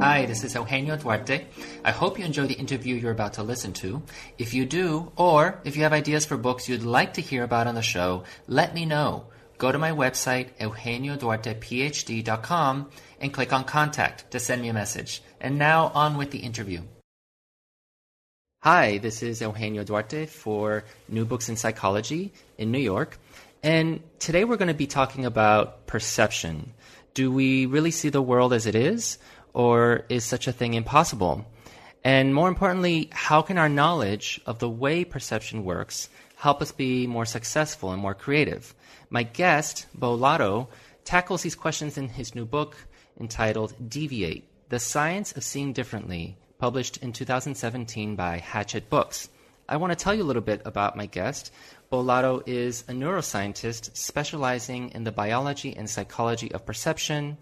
Hi, this is Eugenio Duarte. I hope you enjoy the interview you're about to listen to. If you do, or if you have ideas for books you'd like to hear about on the show, let me know. Go to my website, eugenioduartephd.com, and click on Contact to send me a message. And now on with the interview. Hi, this is Eugenio Duarte for New Books in Psychology in New York. And today we're going to be talking about perception. Do we really see the world as it is? Or is such a thing impossible? And more importantly, how can our knowledge of the way perception works help us be more successful and more creative? My guest, Beau Lotto, tackles these questions in his new book entitled Deviate The Science of Seeing Differently, published in 2017 by Hachette Books. I want to tell you a little bit about my guest. Lotto is a neuroscientist specializing in the biology and psychology of perception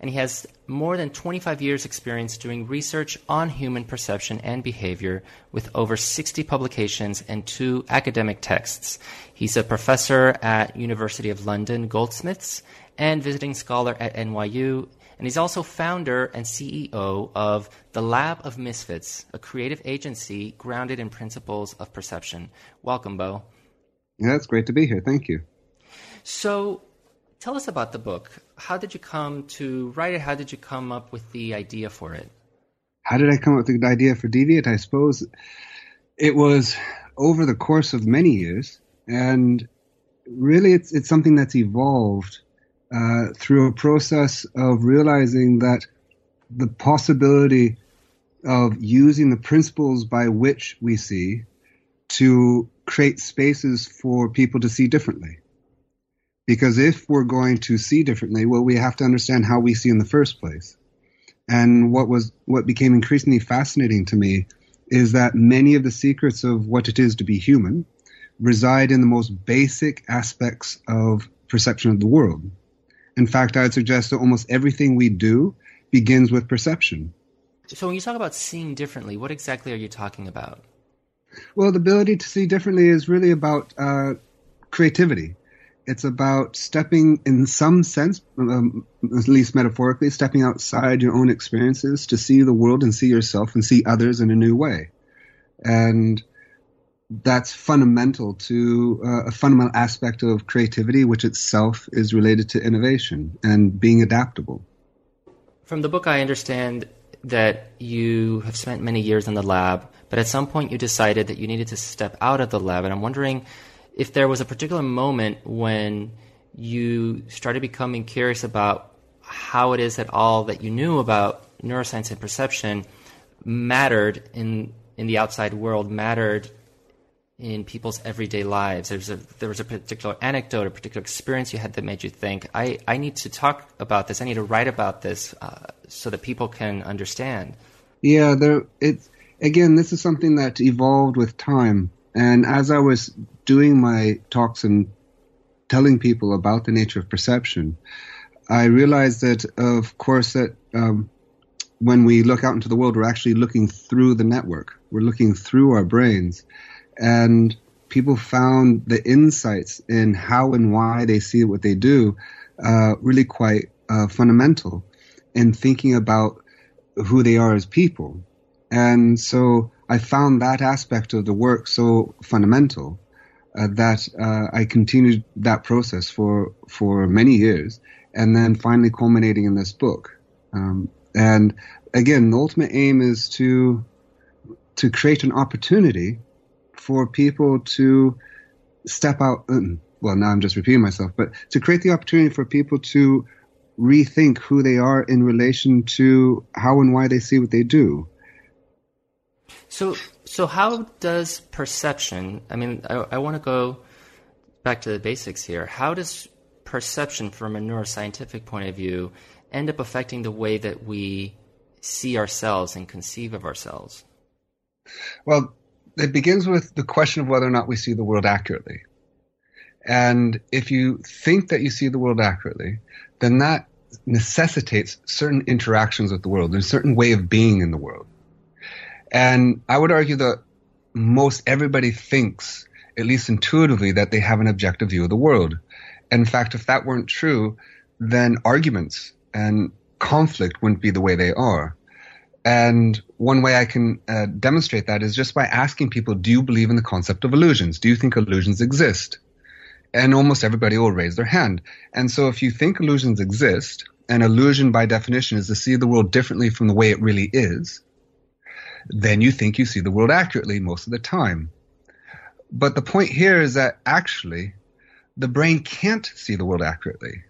and he has more than 25 years' experience doing research on human perception and behavior with over 60 publications and two academic texts. He's a professor at University of London Goldsmiths and visiting scholar at NYU, and he's also founder and CEO of the Lab of Misfits, a creative agency grounded in principles of perception. Welcome, Beau. Yeah, it's great to be here. Thank you. So, tell us about the book. How did you come to write it? How did you come up with the idea for it? How did I come up with the idea for Deviate? I suppose it was over the course of many years, and really, it's it's something that's evolved uh, through a process of realizing that the possibility of using the principles by which we see to create spaces for people to see differently. Because if we're going to see differently, well, we have to understand how we see in the first place. And what was what became increasingly fascinating to me is that many of the secrets of what it is to be human reside in the most basic aspects of perception of the world. In fact, I would suggest that almost everything we do begins with perception. So, when you talk about seeing differently, what exactly are you talking about? Well, the ability to see differently is really about uh, creativity. It's about stepping, in some sense, um, at least metaphorically, stepping outside your own experiences to see the world and see yourself and see others in a new way. And that's fundamental to uh, a fundamental aspect of creativity, which itself is related to innovation and being adaptable. From the book, I understand that you have spent many years in the lab, but at some point you decided that you needed to step out of the lab. And I'm wondering if there was a particular moment when you started becoming curious about how it is that all that you knew about neuroscience and perception mattered in in the outside world mattered in people's everyday lives. There's a there was a particular anecdote, a particular experience you had that made you think, I, I need to talk about this. I need to write about this uh, so that people can understand. Yeah, there. It's again, this is something that evolved with time. And as I was doing my talks and telling people about the nature of perception, I realized that, of course, that um, when we look out into the world, we're actually looking through the network. We're looking through our brains. And people found the insights in how and why they see what they do uh, really quite uh, fundamental in thinking about who they are as people. And so I found that aspect of the work so fundamental uh, that uh, I continued that process for for many years, and then finally culminating in this book. Um, and again, the ultimate aim is to to create an opportunity for people to step out. Um, well, now I'm just repeating myself, but to create the opportunity for people to rethink who they are in relation to how and why they see what they do. So, so how does perception? I mean, I, I want to go back to the basics here. How does perception, from a neuroscientific point of view, end up affecting the way that we see ourselves and conceive of ourselves? Well, it begins with the question of whether or not we see the world accurately. And if you think that you see the world accurately, then that necessitates certain interactions with the world and a certain way of being in the world. And I would argue that most everybody thinks, at least intuitively, that they have an objective view of the world. in fact, if that weren't true, then arguments and conflict wouldn't be the way they are. And one way I can uh, demonstrate that is just by asking people, do you believe in the concept of illusions? Do you think illusions exist? And almost everybody will raise their hand. And so if you think illusions exist, and illusion by definition is to see the world differently from the way it really is, then you think you see the world accurately most of the time. But the point here is that actually the brain can't see the world accurately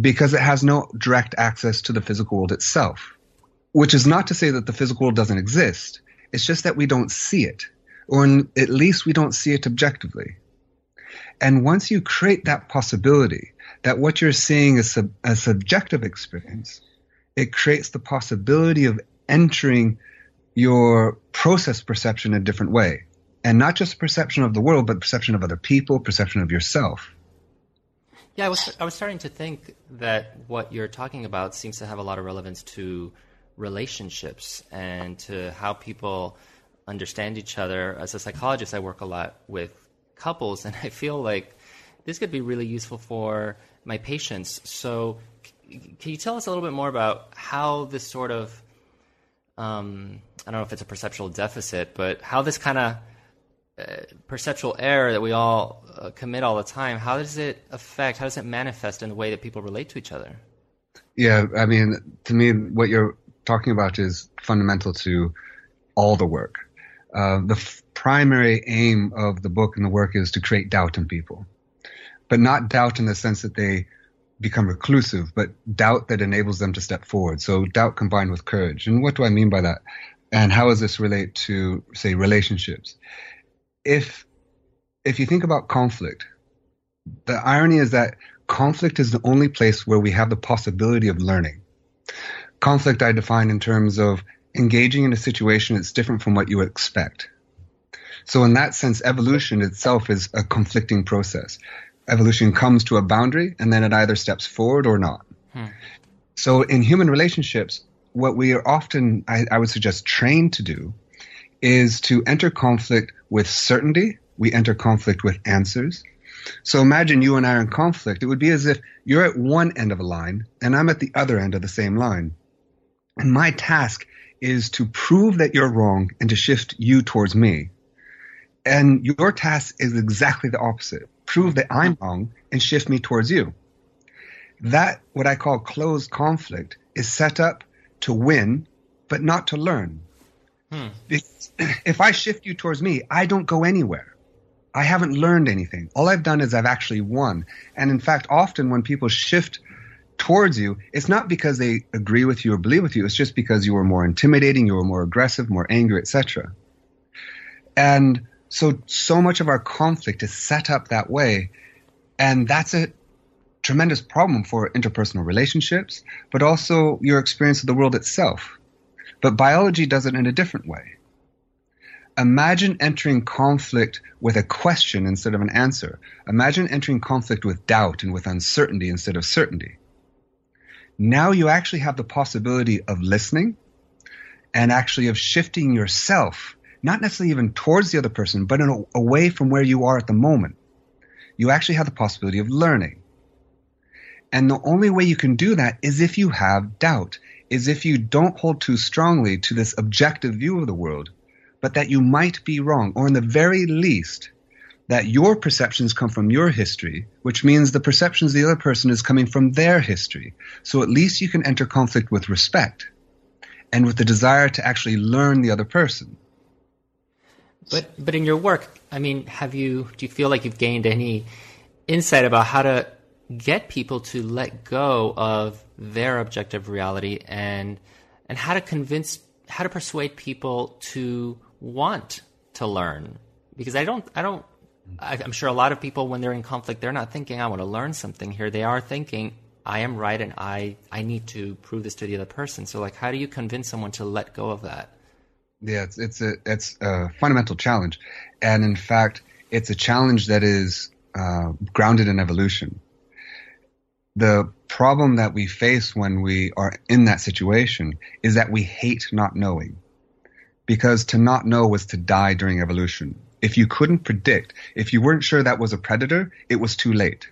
because it has no direct access to the physical world itself which is not to say that the physical world doesn't exist. It's just that we don't see it, or at least we don't see it objectively. And once you create that possibility that what you're seeing is sub, a subjective experience, it creates the possibility of entering your process perception in a different way. And not just perception of the world, but perception of other people, perception of yourself. Yeah, I was I was starting to think that what you're talking about seems to have a lot of relevance to relationships and to how people understand each other. As a psychologist, I work a lot with couples, and I feel like this could be really useful for my patients. So, can you tell us a little bit more about how this sort of um, I don't know if it's a perceptual deficit, but how this kind of uh, perceptual error that we all uh, commit all the time, how does it affect, how does it manifest in the way that people relate to each other? Yeah, I mean, to me, what you're talking about is fundamental to all the work. Uh, the f- primary aim of the book and the work is to create doubt in people, but not doubt in the sense that they become reclusive, but doubt that enables them to step forward. So doubt combined with courage. And what do I mean by that? And how does this relate to, say, relationships? If if you think about conflict, the irony is that conflict is the only place where we have the possibility of learning conflict I define in terms of engaging in a situation that's different from what you expect. So in that sense, evolution itself is a conflicting process. Evolution comes to a boundary and then it either steps forward or not. Hmm. So in human relationships, what we are often, I, I would suggest, trained to do is to enter conflict with certainty. We enter conflict with answers. So imagine you and I are in conflict. It would be as if you're at one end of a line and I'm at the other end of the same line. And my task is to prove that you're wrong and to shift you towards me. And your task is exactly the opposite. Prove that I'm wrong and shift me towards you. That, what I call closed conflict, is set up to win, but not to learn. Hmm. If I shift you towards me, I don't go anywhere. I haven't learned anything. All I've done is I've actually won. And in fact, often when people shift towards you, it's not because they agree with you or believe with you. It's just because you were more intimidating, you were more aggressive, more angry, etc. And so, so much of our conflict is set up that way, and that's a tremendous problem for interpersonal relationships, but also your experience of the world itself. But biology does it in a different way. Imagine entering conflict with a question instead of an answer. Imagine entering conflict with doubt and with uncertainty instead of certainty now you actually have the possibility of listening and actually of shifting yourself, not necessarily even towards the other person, but a, away from where you are at the moment. You actually have the possibility of learning. And the only way you can do that is if you have doubt, is if you don't hold too strongly to this objective view of the world, but that you might be wrong, or in the very least, that your perceptions come from your history, which means the perceptions of the other person is coming from their history. So at least you can enter conflict with respect and with the desire to actually learn the other person. But but in your work, I mean, have you do you feel like you've gained any insight about how to get people to let go of their objective reality and and how to convince how to persuade people to want to learn? Because I don't I don't I, am sure a lot of people, when they're in conflict, they're not thinking, I want to learn something here. They are thinking, I am right and I, I need to prove this to the other person. So, like, how do you convince someone to let go of that? Yeah, it's, it's, a, it's a fundamental challenge. And in fact, it's a challenge that is uh, grounded in evolution. The problem that we face when we are in that situation is that we hate not knowing. Because to not know was to die during evolution if you couldn't predict, if you weren't sure that was a predator, it was too late.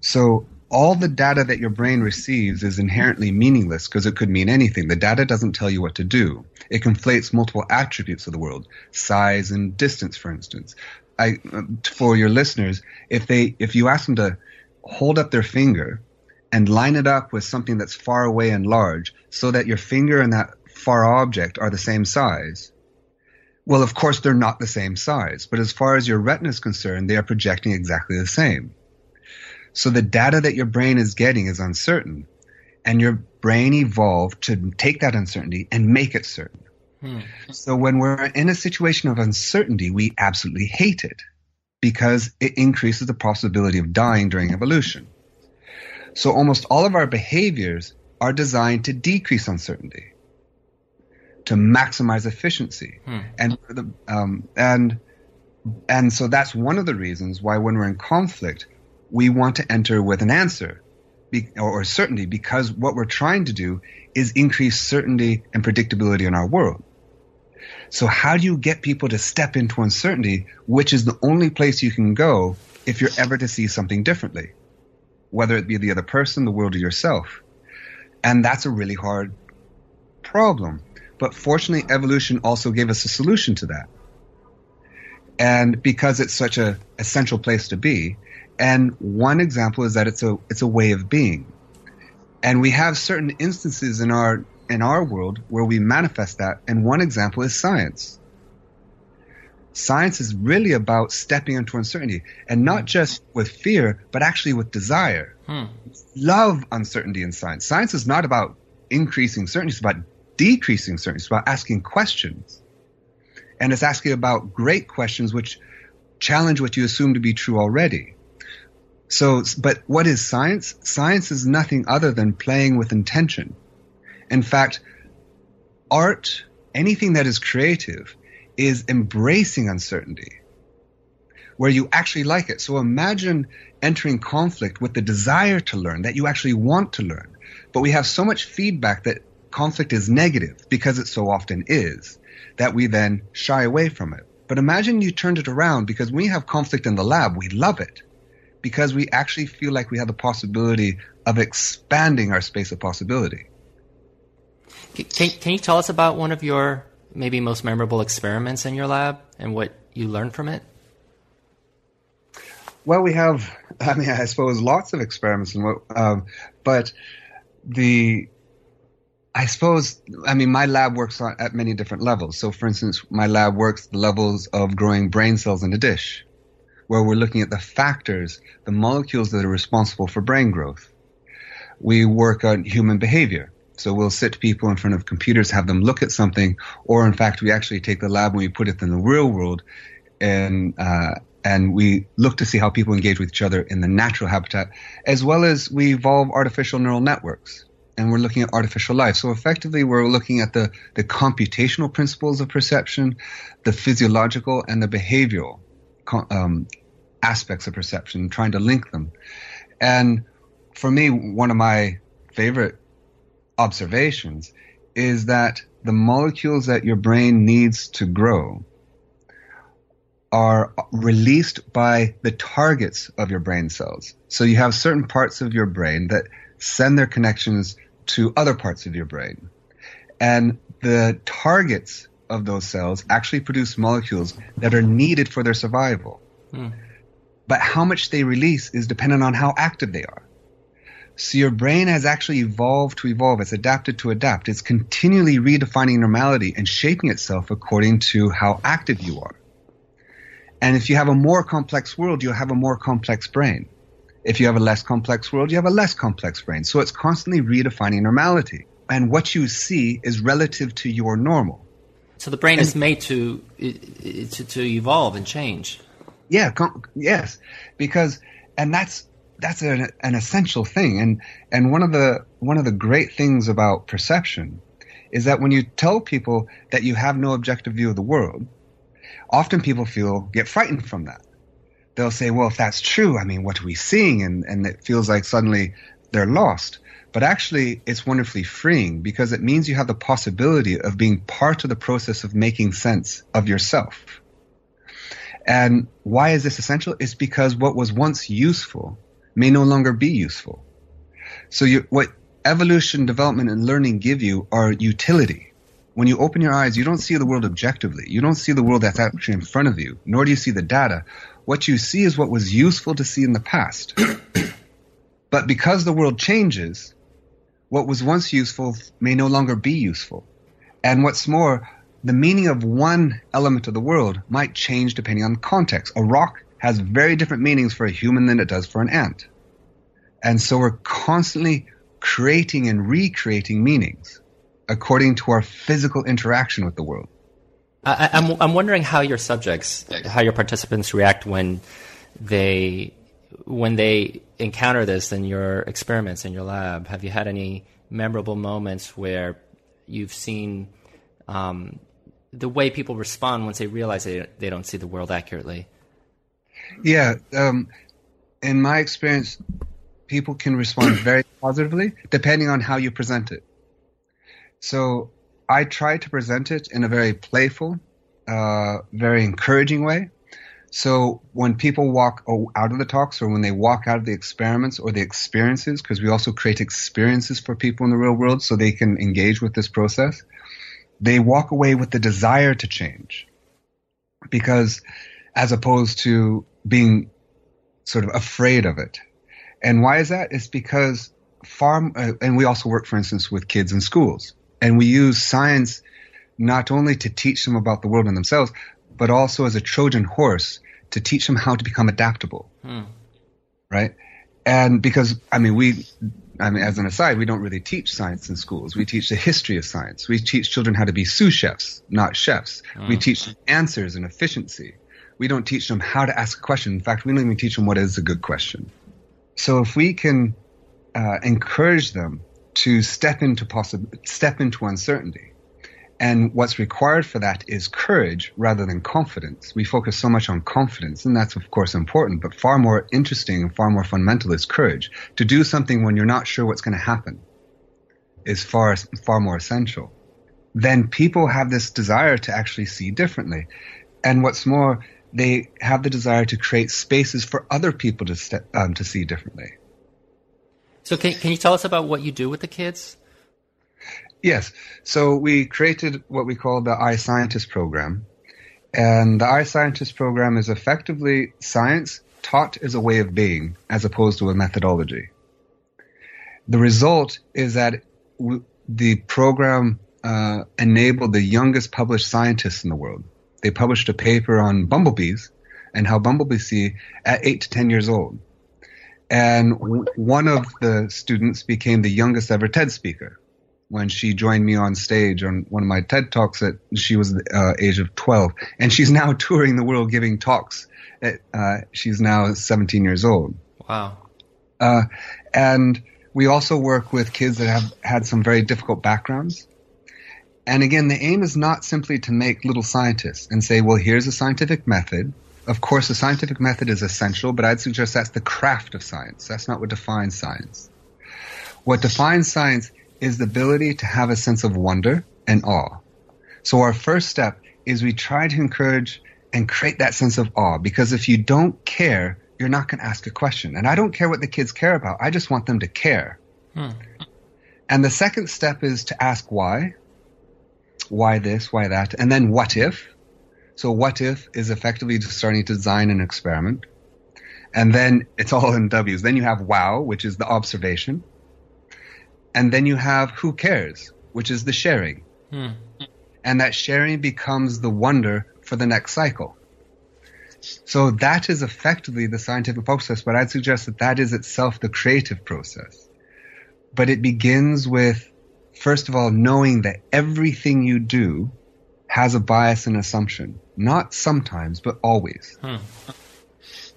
So all the data that your brain receives is inherently meaningless because it could mean anything. The data doesn't tell you what to do. It conflates multiple attributes of the world, size and distance, for instance. I, for your listeners, if they, if you ask them to hold up their finger and line it up with something that's far away and large, so that your finger and that far object are the same size, well, of course, they're not the same size, but as far as your retina is concerned, they are projecting exactly the same. So the data that your brain is getting is uncertain, and your brain evolved to take that uncertainty and make it certain. Hmm. So when we're in a situation of uncertainty, we absolutely hate it because it increases the possibility of dying during evolution. So almost all of our behaviors are designed to decrease uncertainty, to maximize efficiency, hmm. and the, um, and and so that's one of the reasons why when we're in conflict, we want to enter with an answer be, or, or certainty because what we're trying to do is increase certainty and predictability in our world. So how do you get people to step into uncertainty, which is the only place you can go if you're ever to see something differently, whether it be the other person, the world, or yourself? And that's a really hard problem. But fortunately, evolution also gave us a solution to that. And because it's such a essential place to be, and one example is that it's a it's a way of being. And we have certain instances in our in our world where we manifest that, and one example is science. Science is really about stepping into uncertainty, and not just with fear, but actually with desire. Hmm. Love uncertainty in science. Science is not about increasing certainty, it's about decreasing certainty, it's about asking questions. And it's asking about great questions which challenge what you assume to be true already. So, but what is science? Science is nothing other than playing with intention. In fact, art, anything that is creative, is embracing uncertainty, where you actually like it. So imagine entering conflict with the desire to learn, that you actually want to learn. But we have so much feedback that conflict is negative because it so often is, that we then shy away from it. But imagine you turned it around because when we have conflict in the lab, we love it because we actually feel like we have the possibility of expanding our space of possibility. Can, can you tell us about one of your maybe most memorable experiments in your lab and what you learned from it? Well, we have, I mean, I suppose lots of experiments, um, but the, I suppose, I mean, my lab works on, at many different levels. So, for instance, my lab works the levels of growing brain cells in a dish where we're looking at the factors, the molecules that are responsible for brain growth. We work on human behavior. So we'll sit people in front of computers, have them look at something, or in fact, we actually take the lab and we put it in the real world, and uh, and we look to see how people engage with each other in the natural habitat, as well as we evolve artificial neural networks, and we're looking at artificial life. So effectively, we're looking at the the computational principles of perception, the physiological and the behavioral um, aspects of perception, trying to link them. And for me, one of my favorite observations is that the molecules that your brain needs to grow are released by the targets of your brain cells. So you have certain parts of your brain that send their connections to other parts of your brain. And the targets of those cells actually produce molecules that are needed for their survival. Hmm but how much they release is dependent on how active they are. So your brain has actually evolved to evolve. It's adapted to adapt. It's continually redefining normality and shaping itself according to how active you are. And if you have a more complex world, you'll have a more complex brain. If you have a less complex world, you have a less complex brain. So it's constantly redefining normality. And what you see is relative to your normal. So the brain and, is made to, to, to evolve and change. Yeah, com- yes, because and that's that's an, an essential thing, and and one of the one of the great things about perception is that when you tell people that you have no objective view of the world, often people feel get frightened from that. They'll say, "Well, if that's true, I mean, what are we seeing?" And and it feels like suddenly they're lost. But actually, it's wonderfully freeing because it means you have the possibility of being part of the process of making sense of yourself. And why is this essential? It's because what was once useful may no longer be useful. So you, what evolution, development, and learning give you are utility. When you open your eyes, you don't see the world objectively. You don't see the world that's actually in front of you, nor do you see the data. What you see is what was useful to see in the past. but because the world changes, what was once useful may no longer be useful. And what's more, the meaning of one element of the world might change depending on context. A rock has very different meanings for a human than it does for an ant. And so we're constantly creating and recreating meanings according to our physical interaction with the world. I, am I'm, I'm wondering how your subjects, how your participants react when they when they encounter this in your experiments in your lab. Have you had any memorable moments where you've seen um, the way people respond once they realize they, they don't see the world accurately? Yeah, um, in my experience, people can respond very positively depending on how you present it. So I try to present it in a very playful, uh, very encouraging way. So when people walk out of the talks or when they walk out of the experiments or the experiences, because we also create experiences for people in the real world so they can engage with this process, they walk away with the desire to change. Because as opposed to being sort of afraid of it. And why is that? It's because far, uh, and we also work, for instance, with kids in schools. And we use science not only to teach them about the world and themselves, but also as a Trojan horse to teach them how to become adaptable. Hmm. Right? And because, I mean, we, I mean, as an aside, we don't really teach science in schools. We teach the history of science. We teach children how to be sous chefs, not chefs. Hmm. We teach answers and efficiency. We don't teach them how to ask a question. In fact, we don't even teach them what is a good question. So if we can uh, encourage them to step into possi- step into uncertainty, and what's required for that is courage rather than confidence. We focus so much on confidence, and that's of course important, but far more interesting and far more fundamental is courage. To do something when you're not sure what's going to happen is far, far more essential. Then people have this desire to actually see differently. And what's more, they have the desire to create spaces for other people to, st- um, to see differently. So, can, can you tell us about what you do with the kids? Yes. So we created what we call the iScientist program. And the iScientist program is effectively science taught as a way of being as opposed to a methodology. The result is that the program uh, enabled the youngest published scientists in the world. They published a paper on bumblebees and how bumblebees see at 8 to 10 years old. And w- one of the students became the youngest ever TED speaker when she joined me on stage on one of my TED talks at she was the uh, age of 12 and she's now touring the world giving talks at, uh, she's now 17 years old. Wow. Uh, and we also work with kids that have had some very difficult backgrounds. And again the aim is not simply to make little scientists and say well here's a scientific method. Of course the scientific method is essential but i'd suggest that's the craft of science. That's not what defines science. What defines science is the ability to have a sense of wonder and awe. So our first step is we try to encourage and create that sense of awe because if you don't care, you're not going to ask a question. And I don't care what the kids care about. I just want them to care. Hmm. And the second step is to ask why. Why this? Why that? And then what if? So what if is effectively just starting to design an experiment. And then it's all in W's. Then you have wow, which is the observation. And then you have who cares, which is the sharing. Hmm. And that sharing becomes the wonder for the next cycle. So that is effectively the scientific process, but I'd suggest that that is itself the creative process. But it begins with, first of all, knowing that everything you do has a bias and assumption. Not sometimes, but always. Hmm.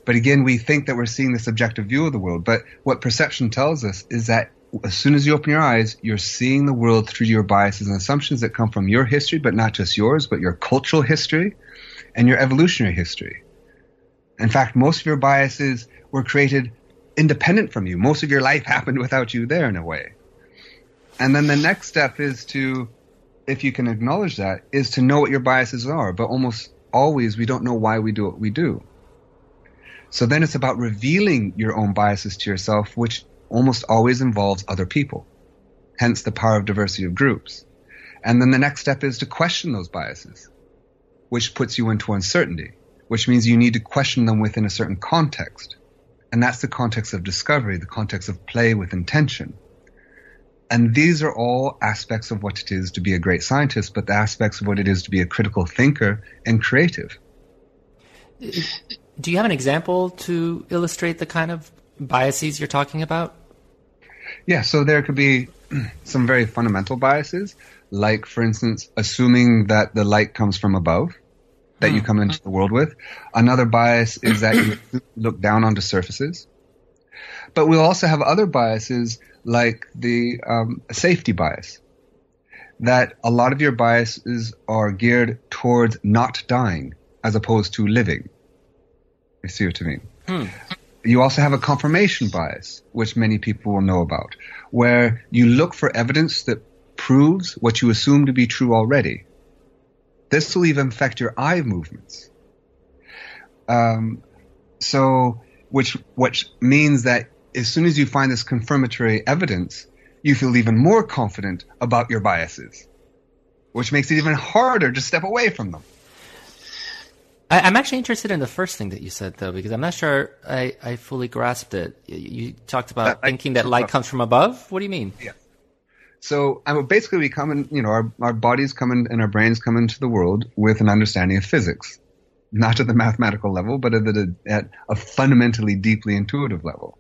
But again, we think that we're seeing this objective view of the world. But what perception tells us is that as soon as you open your eyes, you're seeing the world through your biases and assumptions that come from your history, but not just yours, but your cultural history and your evolutionary history. In fact, most of your biases were created independent from you. Most of your life happened without you there in a way. And then the next step is to, if you can acknowledge that, is to know what your biases are. But almost always we don't know why we do what we do. So then it's about revealing your own biases to yourself, which almost always involves other people. Hence the power of diversity of groups. And then the next step is to question those biases, which puts you into uncertainty, which means you need to question them within a certain context. And that's the context of discovery, the context of play with intention. And these are all aspects of what it is to be a great scientist, but the aspects of what it is to be a critical thinker and creative. Do you have an example to illustrate the kind of biases you're talking about? Yeah, so there could be some very fundamental biases, like, for instance, assuming that the light comes from above, that hmm. you come into the world with. Another bias is that you look down onto surfaces. But we'll also have other biases, like the um, safety bias, that a lot of your biases are geared towards not dying as opposed to living. You see what I mean? Hmm. You also have a confirmation bias, which many people will know about, where you look for evidence that proves what you assume to be true already. This will even affect your eye movements. Um, so, which which means that as soon as you find this confirmatory evidence, you feel even more confident about your biases, which makes it even harder to step away from them. I, am actually interested in the first thing that you said, though, because I'm not sure I, I fully grasped it. You talked about thinking that light comes from above. What do you mean? Yeah. So I mean, basically, we come in, you know, our, our bodies come in and our brains come into the world with an understanding of physics, not at the mathematical level, but at, the, at a fundamentally deeply intuitive level.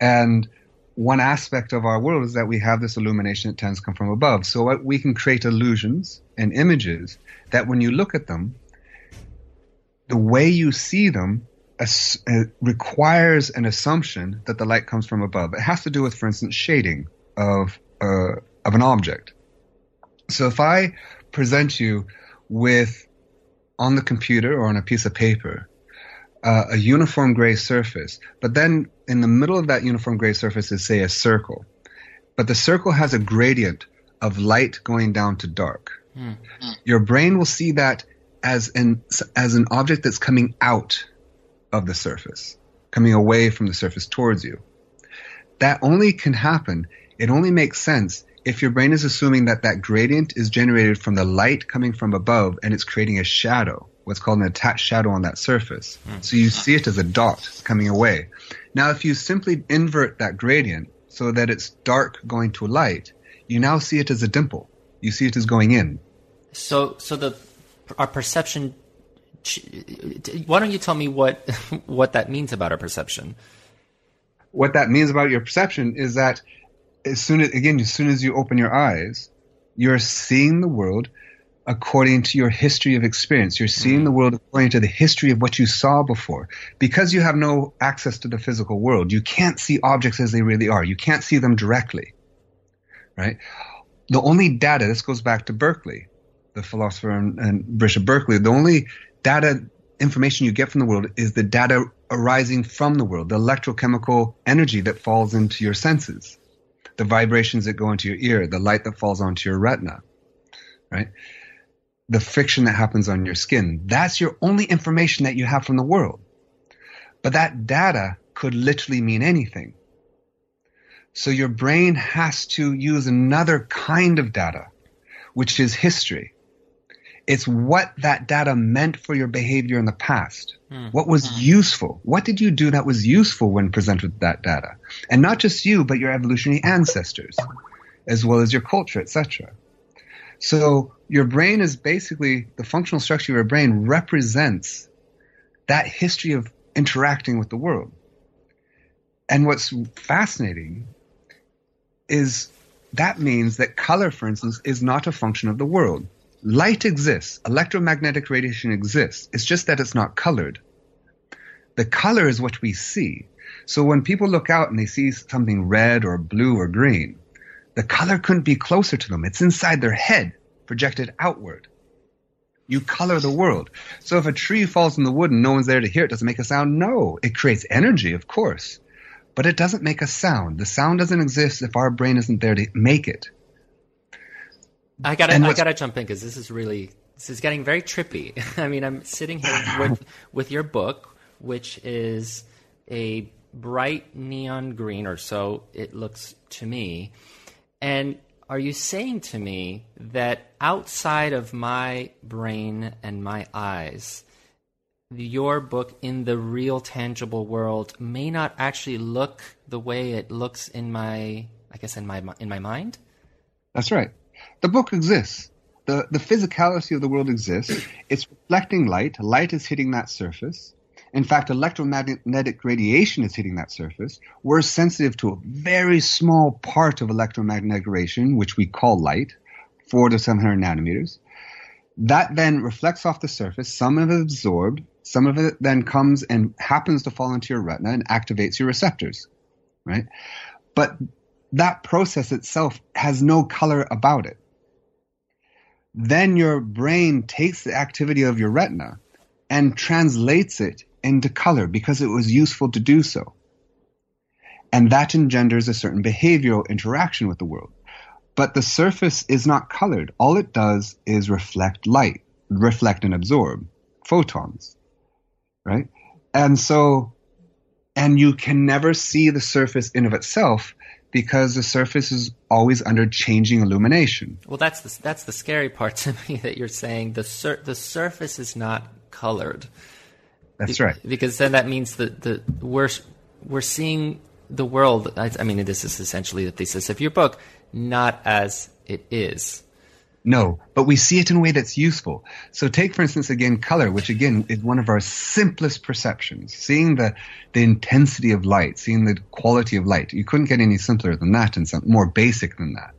And one aspect of our world is that we have this illumination that tends to come from above. So we can create illusions and images that when you look at them, the way you see them as, uh, requires an assumption that the light comes from above. It has to do with, for instance, shading of uh, of an object. So if I present you with on the computer or on a piece of paper uh, a uniform gray surface, but then in the middle of that uniform gray surface is say a circle, but the circle has a gradient of light going down to dark. Mm. Your brain will see that as an as an object that's coming out of the surface, coming away from the surface towards you. That only can happen. It only makes sense if your brain is assuming that that gradient is generated from the light coming from above and it's creating a shadow, what's called an attached shadow on that surface. Mm. So you see it as a dot coming away. Now, if you simply invert that gradient so that it's dark going to light, you now see it as a dimple. You see it as going in. So, so the our perception. Why don't you tell me what what that means about our perception? What that means about your perception is that as soon as again, as soon as you open your eyes, you're seeing the world according to your history of experience. You're seeing mm-hmm. the world according to the history of what you saw before. Because you have no access to the physical world, you can't see objects as they really are. You can't see them directly. Right? The only data, this goes back to Berkeley the philosopher and, and Bishop Berkeley, the only data information you get from the world is the data arising from the world, the electrochemical energy that falls into your senses, the vibrations that go into your ear, the light that falls onto your retina, right? The friction that happens on your skin. That's your only information that you have from the world. But that data could literally mean anything. So your brain has to use another kind of data, which is history. It's what that data meant for your behavior in the past. Mm. What was mm. useful? What did you do that was useful when presented with that data? And not just you, but your evolutionary ancestors, as well as your culture, etc. So your brain is basically the functional structure of your brain represents that history of interacting with the world. And what's fascinating is that means that color, for instance, is not a function of the world. Light exists. Electromagnetic radiation exists. It's just that it's not colored. The color is what we see. So when people look out and they see something red or blue or green, the color couldn't be closer to them. It's inside their head, projected outward. You color the world. So if a tree falls in the wood and no one's there to hear it, does it make a sound? No. It creates energy, of course. But it doesn't make a sound. The sound doesn't exist if our brain isn't there to make it. I gotta, I gotta jump in because this is really, this is getting very trippy. I mean, I'm sitting here with with your book, which is a bright neon green, or so it looks to me. And are you saying to me that outside of my brain and my eyes, your book in the real tangible world may not actually look the way it looks in my I guess in my in my mind? That's right. The book exists. The the physicality of the world exists. It's reflecting light. Light is hitting that surface. In fact, electromagnetic radiation is hitting that surface. We're sensitive to a very small part of electromagnetic radiation, which we call light, four to 700 nanometers. That then reflects off the surface. Some of it absorbed. Some of it then comes and happens to fall into your retina and activates your receptors, right? But that process itself has no color about it. Then your brain takes the activity of your retina and translates it into color because it was useful to do so. And that engenders a certain behavioral interaction with the world. But the surface is not colored. All it does is reflect light, reflect and absorb photons, right? And so, and you can never see the surface in of itself because the surface is always under changing illumination. Well, that's the, that's the scary part to me that you're saying the sur- the surface is not colored. That's right. Because then that means that the we're we're seeing the world. I, I mean, this is essentially the thesis of your book, not as it is. No, but we see it in a way that's useful. So take, for instance, again, color, which again is one of our simplest perceptions. Seeing the, the intensity of light, seeing the quality of light. You couldn't get any simpler than that and some more basic than that.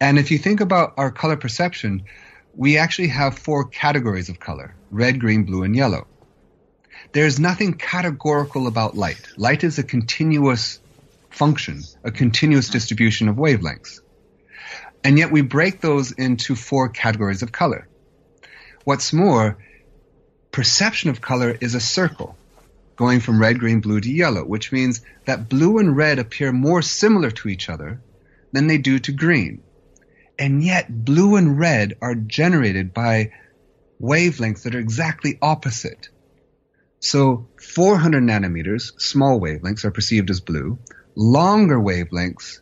And if you think about our color perception, we actually have four categories of color red, green, blue, and yellow. There's nothing categorical about light. Light is a continuous function, a continuous distribution of wavelengths. And yet we break those into four categories of color. What's more, perception of color is a circle going from red, green, blue to yellow, which means that blue and red appear more similar to each other than they do to green. And yet blue and red are generated by wavelengths that are exactly opposite. So 400 nanometers, small wavelengths, are perceived as blue. Longer wavelengths,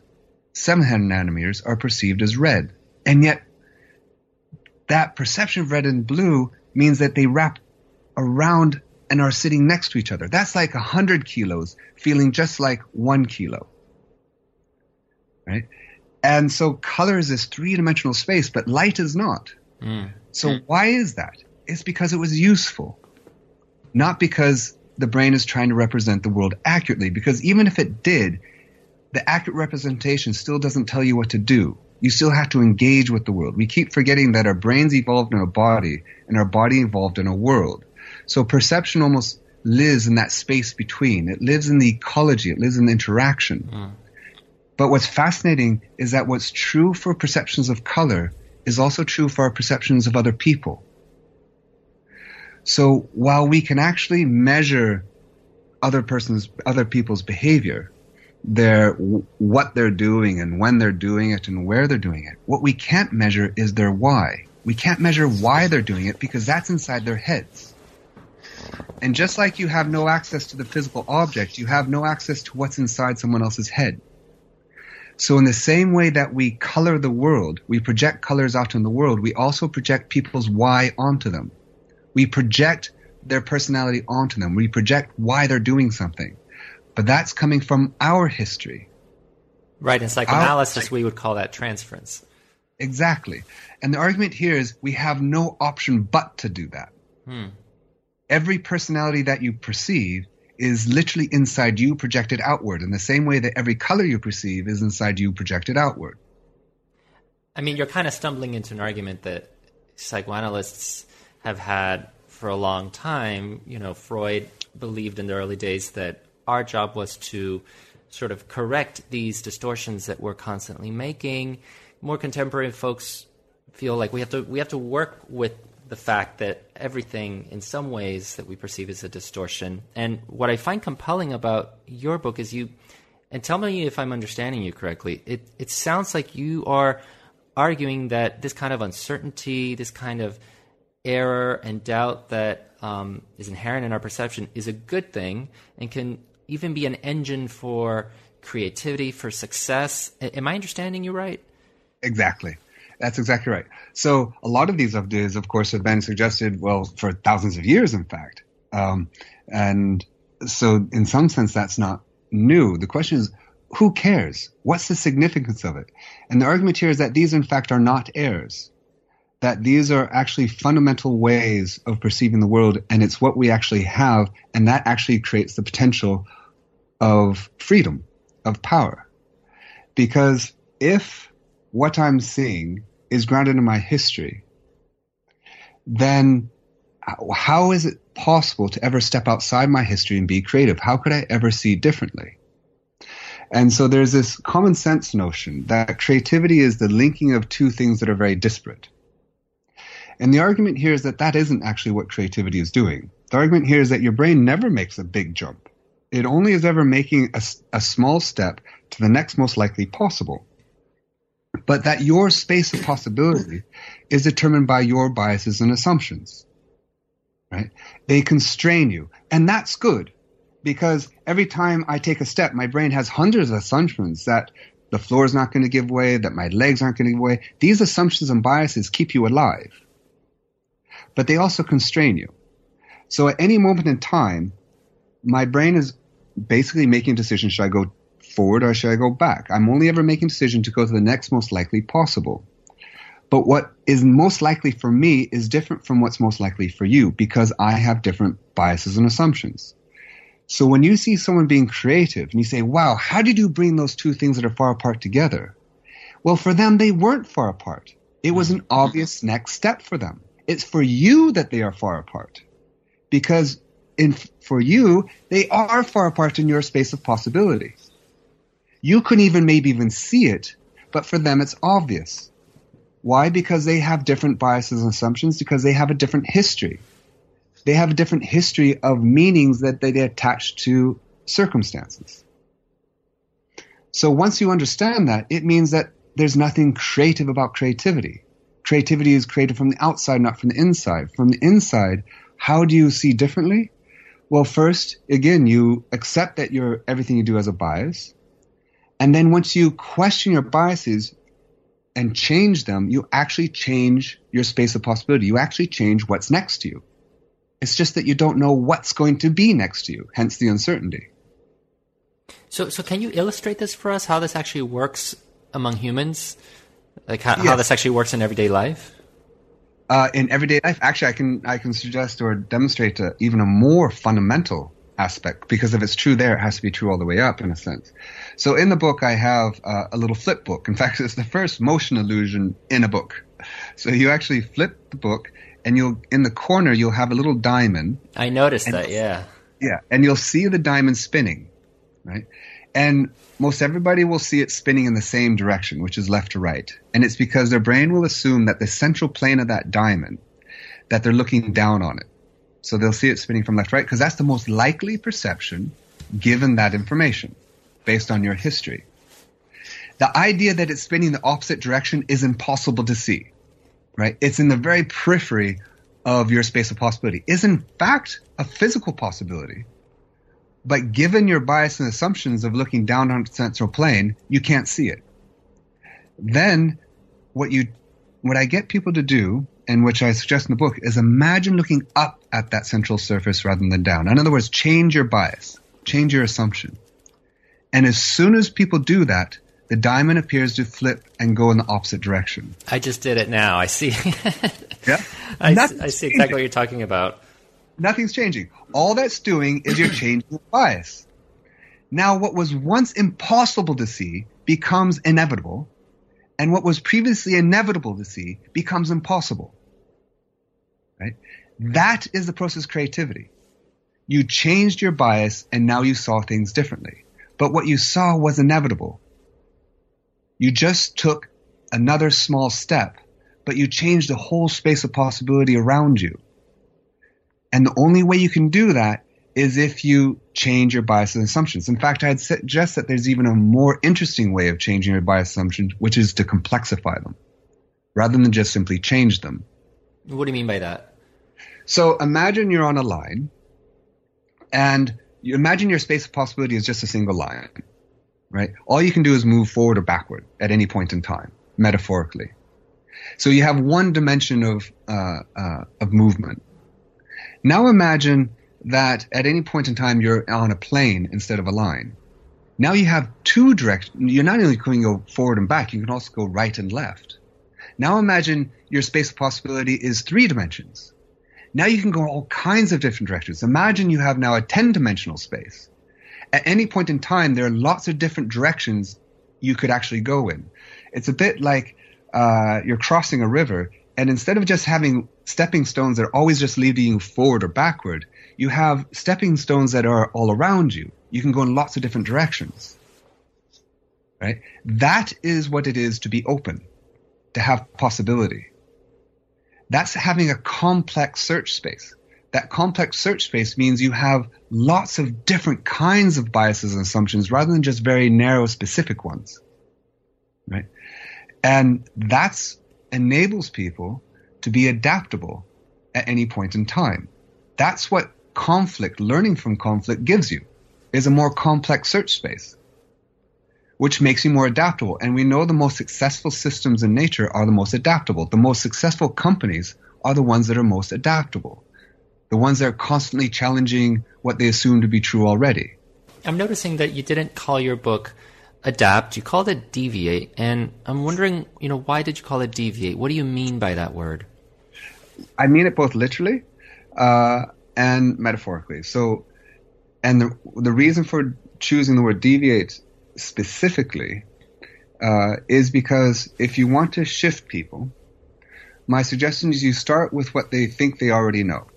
700 nanometers, are perceived as red. And yet, that perception of red and blue means that they wrap around and are sitting next to each other. That's like 100 kilos feeling just like one kilo. Right? And so color is this three dimensional space, but light is not. Mm. So why is that? It's because it was useful not because the brain is trying to represent the world accurately, because even if it did, the accurate representation still doesn't tell you what to do. You still have to engage with the world. We keep forgetting that our brains evolved in a body and our body evolved in a world. So perception almost lives in that space between. It lives in the ecology. It lives in the interaction. Mm. But what's fascinating is that what's true for perceptions of color is also true for our perceptions of other people. So while we can actually measure other persons, other people's behavior, their what they're doing and when they're doing it and where they're doing it, what we can't measure is their why. We can't measure why they're doing it because that's inside their heads. And just like you have no access to the physical object, you have no access to what's inside someone else's head. So in the same way that we color the world, we project colors out in the world, we also project people's why onto them. We project their personality onto them. We project why they're doing something. But that's coming from our history. Right. In psychoanalysis, our, we would call that transference. Exactly. And the argument here is we have no option but to do that. Hmm. Every personality that you perceive is literally inside you projected outward in the same way that every color you perceive is inside you projected outward. I mean, you're kind of stumbling into an argument that psychoanalysts have had for a long time. You know, Freud believed in the early days that our job was to sort of correct these distortions that we're constantly making. More contemporary folks feel like we have to we have to work with the fact that everything in some ways that we perceive is a distortion. And what I find compelling about your book is you and tell me if I'm understanding you correctly. It it sounds like you are arguing that this kind of uncertainty, this kind of error and doubt that um, is inherent in our perception is a good thing and can even be an engine for creativity, for success. Am I understanding you right? Exactly. That's exactly right. So a lot of these ideas, of course, have been suggested, well, for thousands of years, in fact. Um, and so in some sense, that's not new. The question is, who cares? What's the significance of it? And the argument here is that these, in fact, are not errors. That these are actually fundamental ways of perceiving the world, and it's what we actually have, and that actually creates the potential of freedom, of power. Because if what I'm seeing is grounded in my history, then how is it possible to ever step outside my history and be creative? How could I ever see differently? And so there's this common sense notion that creativity is the linking of two things that are very disparate. And the argument here is that that isn't actually what creativity is doing. The argument here is that your brain never makes a big jump. It only is ever making a, a small step to the next most likely possible but that your space of possibility is determined by your biases and assumptions. Right? They constrain you. And that's good because every time I take a step, my brain has hundreds of assumptions that the floor is not going to give way, that my legs aren't going to give way. These assumptions and biases keep you alive, but they also constrain you. So at any moment in time, my brain is basically making a decision should I go forward or should I go back? I'm only ever making a decision to go to the next most likely possible. But what is most likely for me is different from what's most likely for you because I have different biases and assumptions. So when you see someone being creative and you say, wow, how did you bring those two things that are far apart together? Well, for them, they weren't far apart. It was an obvious next step for them. It's for you that they are far apart because in, for you, they are far apart in your space of possibility. You couldn't even maybe even see it, but for them it's obvious. Why? Because they have different biases and assumptions, because they have a different history. They have a different history of meanings that they attach to circumstances. So once you understand that, it means that there's nothing creative about creativity. Creativity is created from the outside, not from the inside. From the inside, how do you see differently? Well, first, again, you accept that your everything you do has a bias. And then once you question your biases and change them, you actually change your space of possibility. You actually change what's next to you. It's just that you don't know what's going to be next to you, hence the uncertainty. So, so can you illustrate this for us? How this actually works among humans, like how, how this actually works in everyday life? Uh, in everyday life, actually, I can I can suggest or demonstrate a, even a more fundamental aspect because if it's true there, it has to be true all the way up in a sense. So in the book, I have uh, a little flip book. In fact, it's the first motion illusion in a book. So you actually flip the book, and you'll in the corner you'll have a little diamond. I noticed that, yeah. Yeah, and you'll see the diamond spinning, right? And most everybody will see it spinning in the same direction, which is left to right. And it's because their brain will assume that the central plane of that diamond, that they're looking down on it. So they'll see it spinning from left to right because that's the most likely perception given that information based on your history. The idea that it's spinning the opposite direction is impossible to see, right? It's in the very periphery of your space of possibility. Is in fact a physical possibility. But given your bias and assumptions of looking down on the central plane, you can't see it. Then what you what I get people to do and which I suggest in the book, is imagine looking up at that central surface rather than down. In other words, change your bias, change your assumption. And as soon as people do that, the diamond appears to flip and go in the opposite direction. I just did it now. I see. yeah. I, I see exactly what you're talking about. Nothing's changing. All that's doing is you're changing the bias. Now, what was once impossible to see becomes inevitable, and what was previously inevitable to see becomes impossible. Right? That is the process of creativity. You changed your bias and now you saw things differently. But what you saw was inevitable. You just took another small step, but you changed the whole space of possibility around you. And the only way you can do that is if you change your bias and assumptions. In fact, I'd suggest that there's even a more interesting way of changing your bias assumptions, which is to complexify them rather than just simply change them. What do you mean by that? So imagine you're on a line, and you imagine your space of possibility is just a single line, right? All you can do is move forward or backward at any point in time, metaphorically. So you have one dimension of uh, uh, of movement. Now imagine that at any point in time you're on a plane instead of a line. Now you have two directions. You're not only going to go forward and back, you can also go right and left. Now imagine your space of possibility is three dimensions. Now you can go all kinds of different directions. Imagine you have now a 10 dimensional space. At any point in time, there are lots of different directions you could actually go in. It's a bit like uh, you're crossing a river, and instead of just having stepping stones that are always just leading you forward or backward, you have stepping stones that are all around you. You can go in lots of different directions. Right? That is what it is to be open, to have possibility. That's having a complex search space. That complex search space means you have lots of different kinds of biases and assumptions rather than just very narrow specific ones. Right? And that's enables people to be adaptable at any point in time. That's what conflict, learning from conflict gives you, is a more complex search space, which makes you more adaptable. And we know the most successful systems in nature are the most adaptable. The most successful companies are the ones that are most adaptable, the ones that are constantly challenging what they assume to be true already. I'm noticing that you didn't call your book adapt, you called it deviate. And I'm wondering, you know, why did you call it deviate? What do you mean by that word? I mean it both literally uh, and metaphorically. So, and the, the reason for choosing the word deviate specifically uh, is because if you want to shift people, my suggestion is you start with what they think they already know.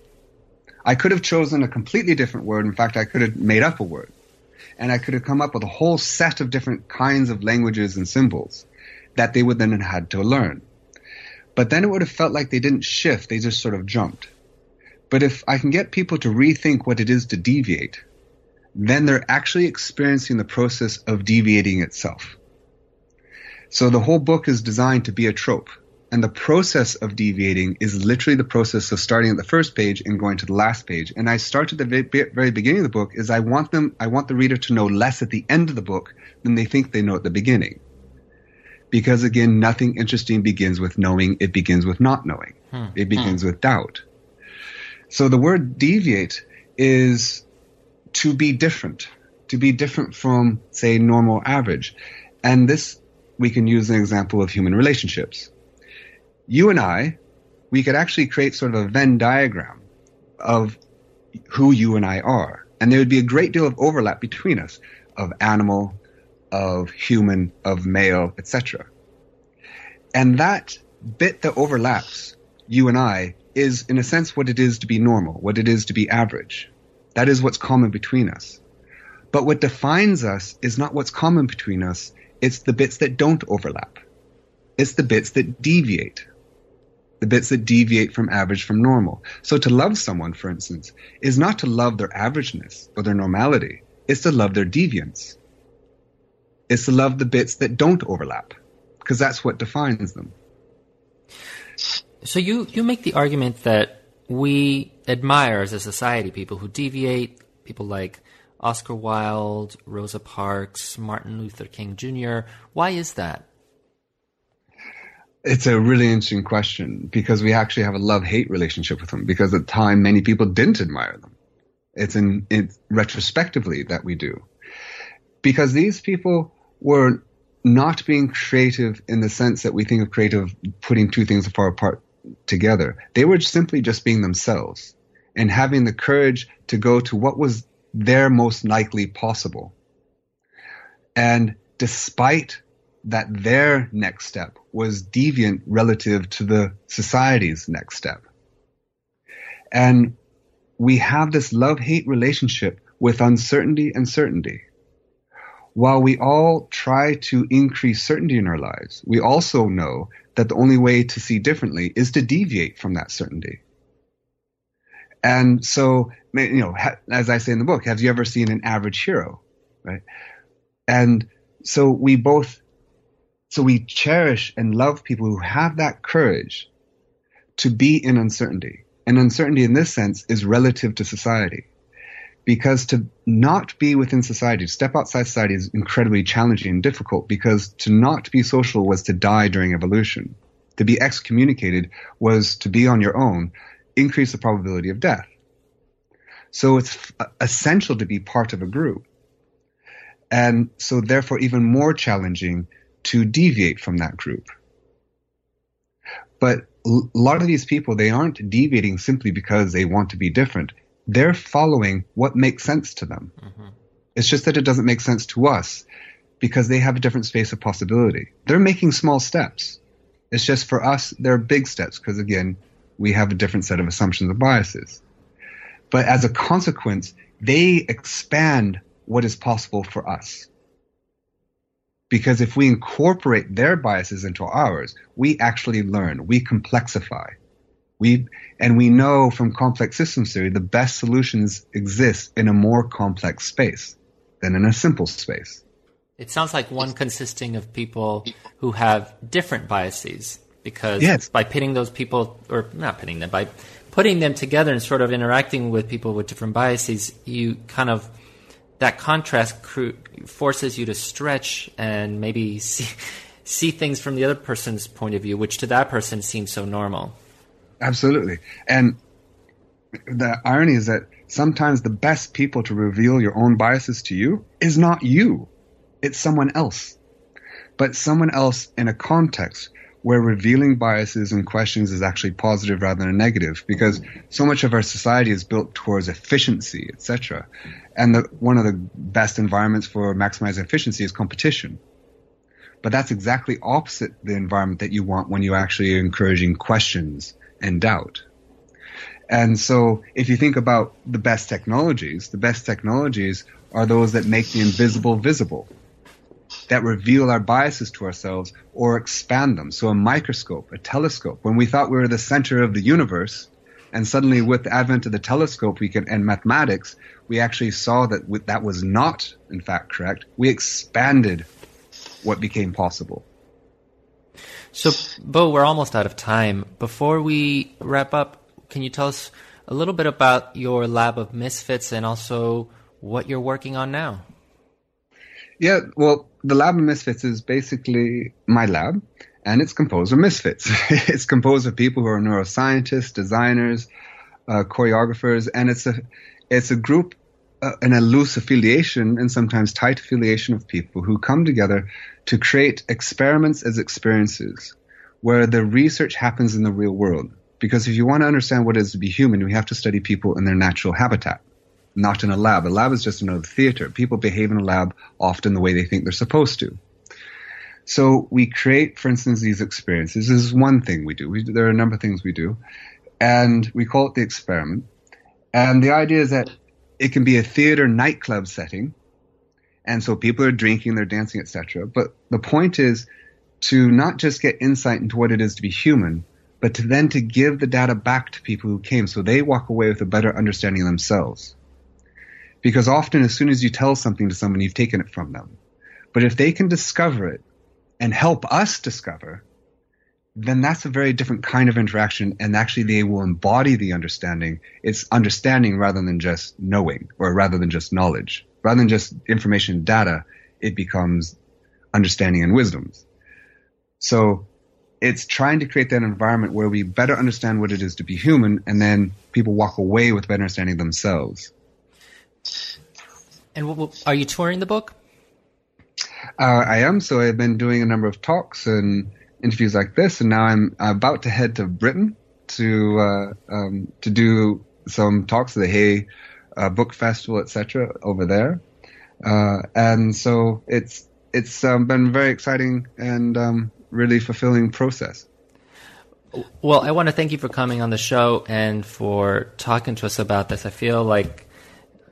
I could have chosen a completely different word. In fact, I could have made up a word and I could have come up with a whole set of different kinds of languages and symbols that they would then have had to learn. But then it would have felt like they didn't shift, they just sort of jumped. But if I can get people to rethink what it is to deviate, then they're actually experiencing the process of deviating itself. So the whole book is designed to be a trope. And the process of deviating is literally the process of starting at the first page and going to the last page. And I start at the very beginning of the book is I want them, I want the reader to know less at the end of the book than they think they know at the beginning. Because again, nothing interesting begins with knowing, it begins with not knowing. Hmm. It begins hmm. with doubt. So the word deviate is to be different, to be different from, say, normal average. And this, we can use an example of human relationships you and I, we could actually create sort of a Venn diagram of who you and I are. And there would be a great deal of overlap between us of animal, of human, of male, etc. And that bit that overlaps you and I is, in a sense, what it is to be normal, what it is to be average. That is what's common between us. But what defines us is not what's common between us, it's the bits that don't overlap. It's the bits that deviate the bits that deviate from average from normal. So to love someone, for instance, is not to love their averageness or their normality. It's to love their deviance. It's to love the bits that don't overlap, because that's what defines them. So you, you make the argument that we admire as a society people who deviate, people like Oscar Wilde, Rosa Parks, Martin Luther King Jr. Why is that? It's a really interesting question because we actually have a love hate relationship with them because at the time many people didn't admire them. It's in it's retrospectively that we do. Because these people were not being creative in the sense that we think of creative putting two things far apart together. They were simply just being themselves and having the courage to go to what was their most likely possible. And despite that their next step was deviant relative to the society's next step. And we have this love hate relationship with uncertainty and certainty. While we all try to increase certainty in our lives, we also know that the only way to see differently is to deviate from that certainty. And so, you know, as I say in the book, have you ever seen an average hero? Right? And so we both so we cherish and love people who have that courage to be in uncertainty, and uncertainty in this sense is relative to society. Because to not be within society, to step outside society is incredibly challenging and difficult because to not be social was to die during evolution. To be excommunicated was to be on your own, increase the probability of death. So it's uh, essential to be part of a group. And so therefore even more challenging to deviate from that group. But a lot of these people, they aren't deviating simply because they want to be different. They're following what makes sense to them. Mm-hmm. It's just that it doesn't make sense to us because they have a different space of possibility. They're making small steps. It's just for us, they're big steps because again, we have a different set of assumptions and biases. But as a consequence, they expand what is possible for us. Because if we incorporate their biases into ours, we actually learn, we complexify. We, and we know from complex systems theory the best solutions exist in a more complex space than in a simple space. It sounds like one consisting of people who have different biases because yes. by pitting those people, or not pitting them, by putting them together and sort of interacting with people with different biases, you kind of that contrast forces you to stretch and maybe see, see things from the other person's point of view, which to that person seems so normal. Absolutely. And the irony is that sometimes the best people to reveal your own biases to you is not you, it's someone else. But someone else in a context where revealing biases and questions is actually positive rather than negative because so much of our society is built towards efficiency, etc. And the, one of the best environments for maximizing efficiency is competition. But that's exactly opposite the environment that you want when you're actually encouraging questions and doubt. And so if you think about the best technologies, the best technologies are those that make the invisible visible that reveal our biases to ourselves or expand them. So a microscope, a telescope, when we thought we were the center of the universe, and suddenly with the advent of the telescope we can, and mathematics, we actually saw that that was not, in fact, correct. We expanded what became possible. So, Beau, we're almost out of time. Before we wrap up, can you tell us a little bit about your lab of misfits and also what you're working on now? Yeah, well, the lab of misfits is basically my lab, and it's composed of misfits. it's composed of people who are neuroscientists, designers, uh, choreographers, and it's a it's a group, uh, an a loose affiliation and sometimes tight affiliation of people who come together to create experiments as experiences, where the research happens in the real world. Because if you want to understand what it is to be human, we have to study people in their natural habitat not in a lab. A lab is just another theater. People behave in a lab often the way they think they're supposed to. So we create, for instance, these experiences. This is one thing we do. We, there are a number of things we do, and we call it the experiment. And the idea is that it can be a theater nightclub setting, and so people are drinking, they're dancing, etc. But the point is to not just get insight into what it is to be human, but to then to give the data back to people who came, so they walk away with a better understanding of themselves. Because often, as soon as you tell something to someone, you've taken it from them. But if they can discover it and help us discover, then that's a very different kind of interaction. And actually, they will embody the understanding. It's understanding rather than just knowing or rather than just knowledge. Rather than just information and data, it becomes understanding and wisdoms. So it's trying to create that environment where we better understand what it is to be human and then people walk away with better understanding themselves. And are you touring the book? Uh, I am. So I've been doing a number of talks and interviews like this, and now I'm about to head to Britain to uh, um, to do some talks at the Hay uh, Book Festival, etc. over there. Uh, and so it's it's um, been very exciting and um, really fulfilling process. Well, I want to thank you for coming on the show and for talking to us about this. I feel like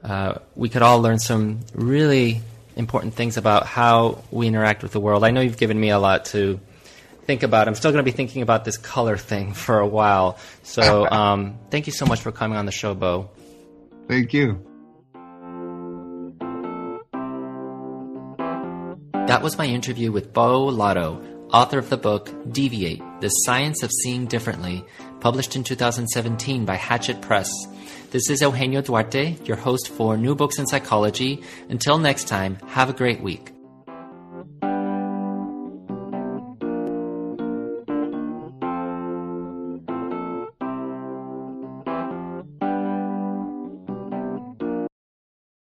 uh, we could all learn some really important things about how we interact with the world. I know you've given me a lot to think about. I'm still going to be thinking about this color thing for a while. So um, thank you so much for coming on the show, Beau. Thank you. That was my interview with Beau Lotto, author of the book Deviate The Science of Seeing Differently, published in 2017 by Hachette Press. This is Eugenio Duarte, your host for New Books in Psychology. Until next time, have a great week.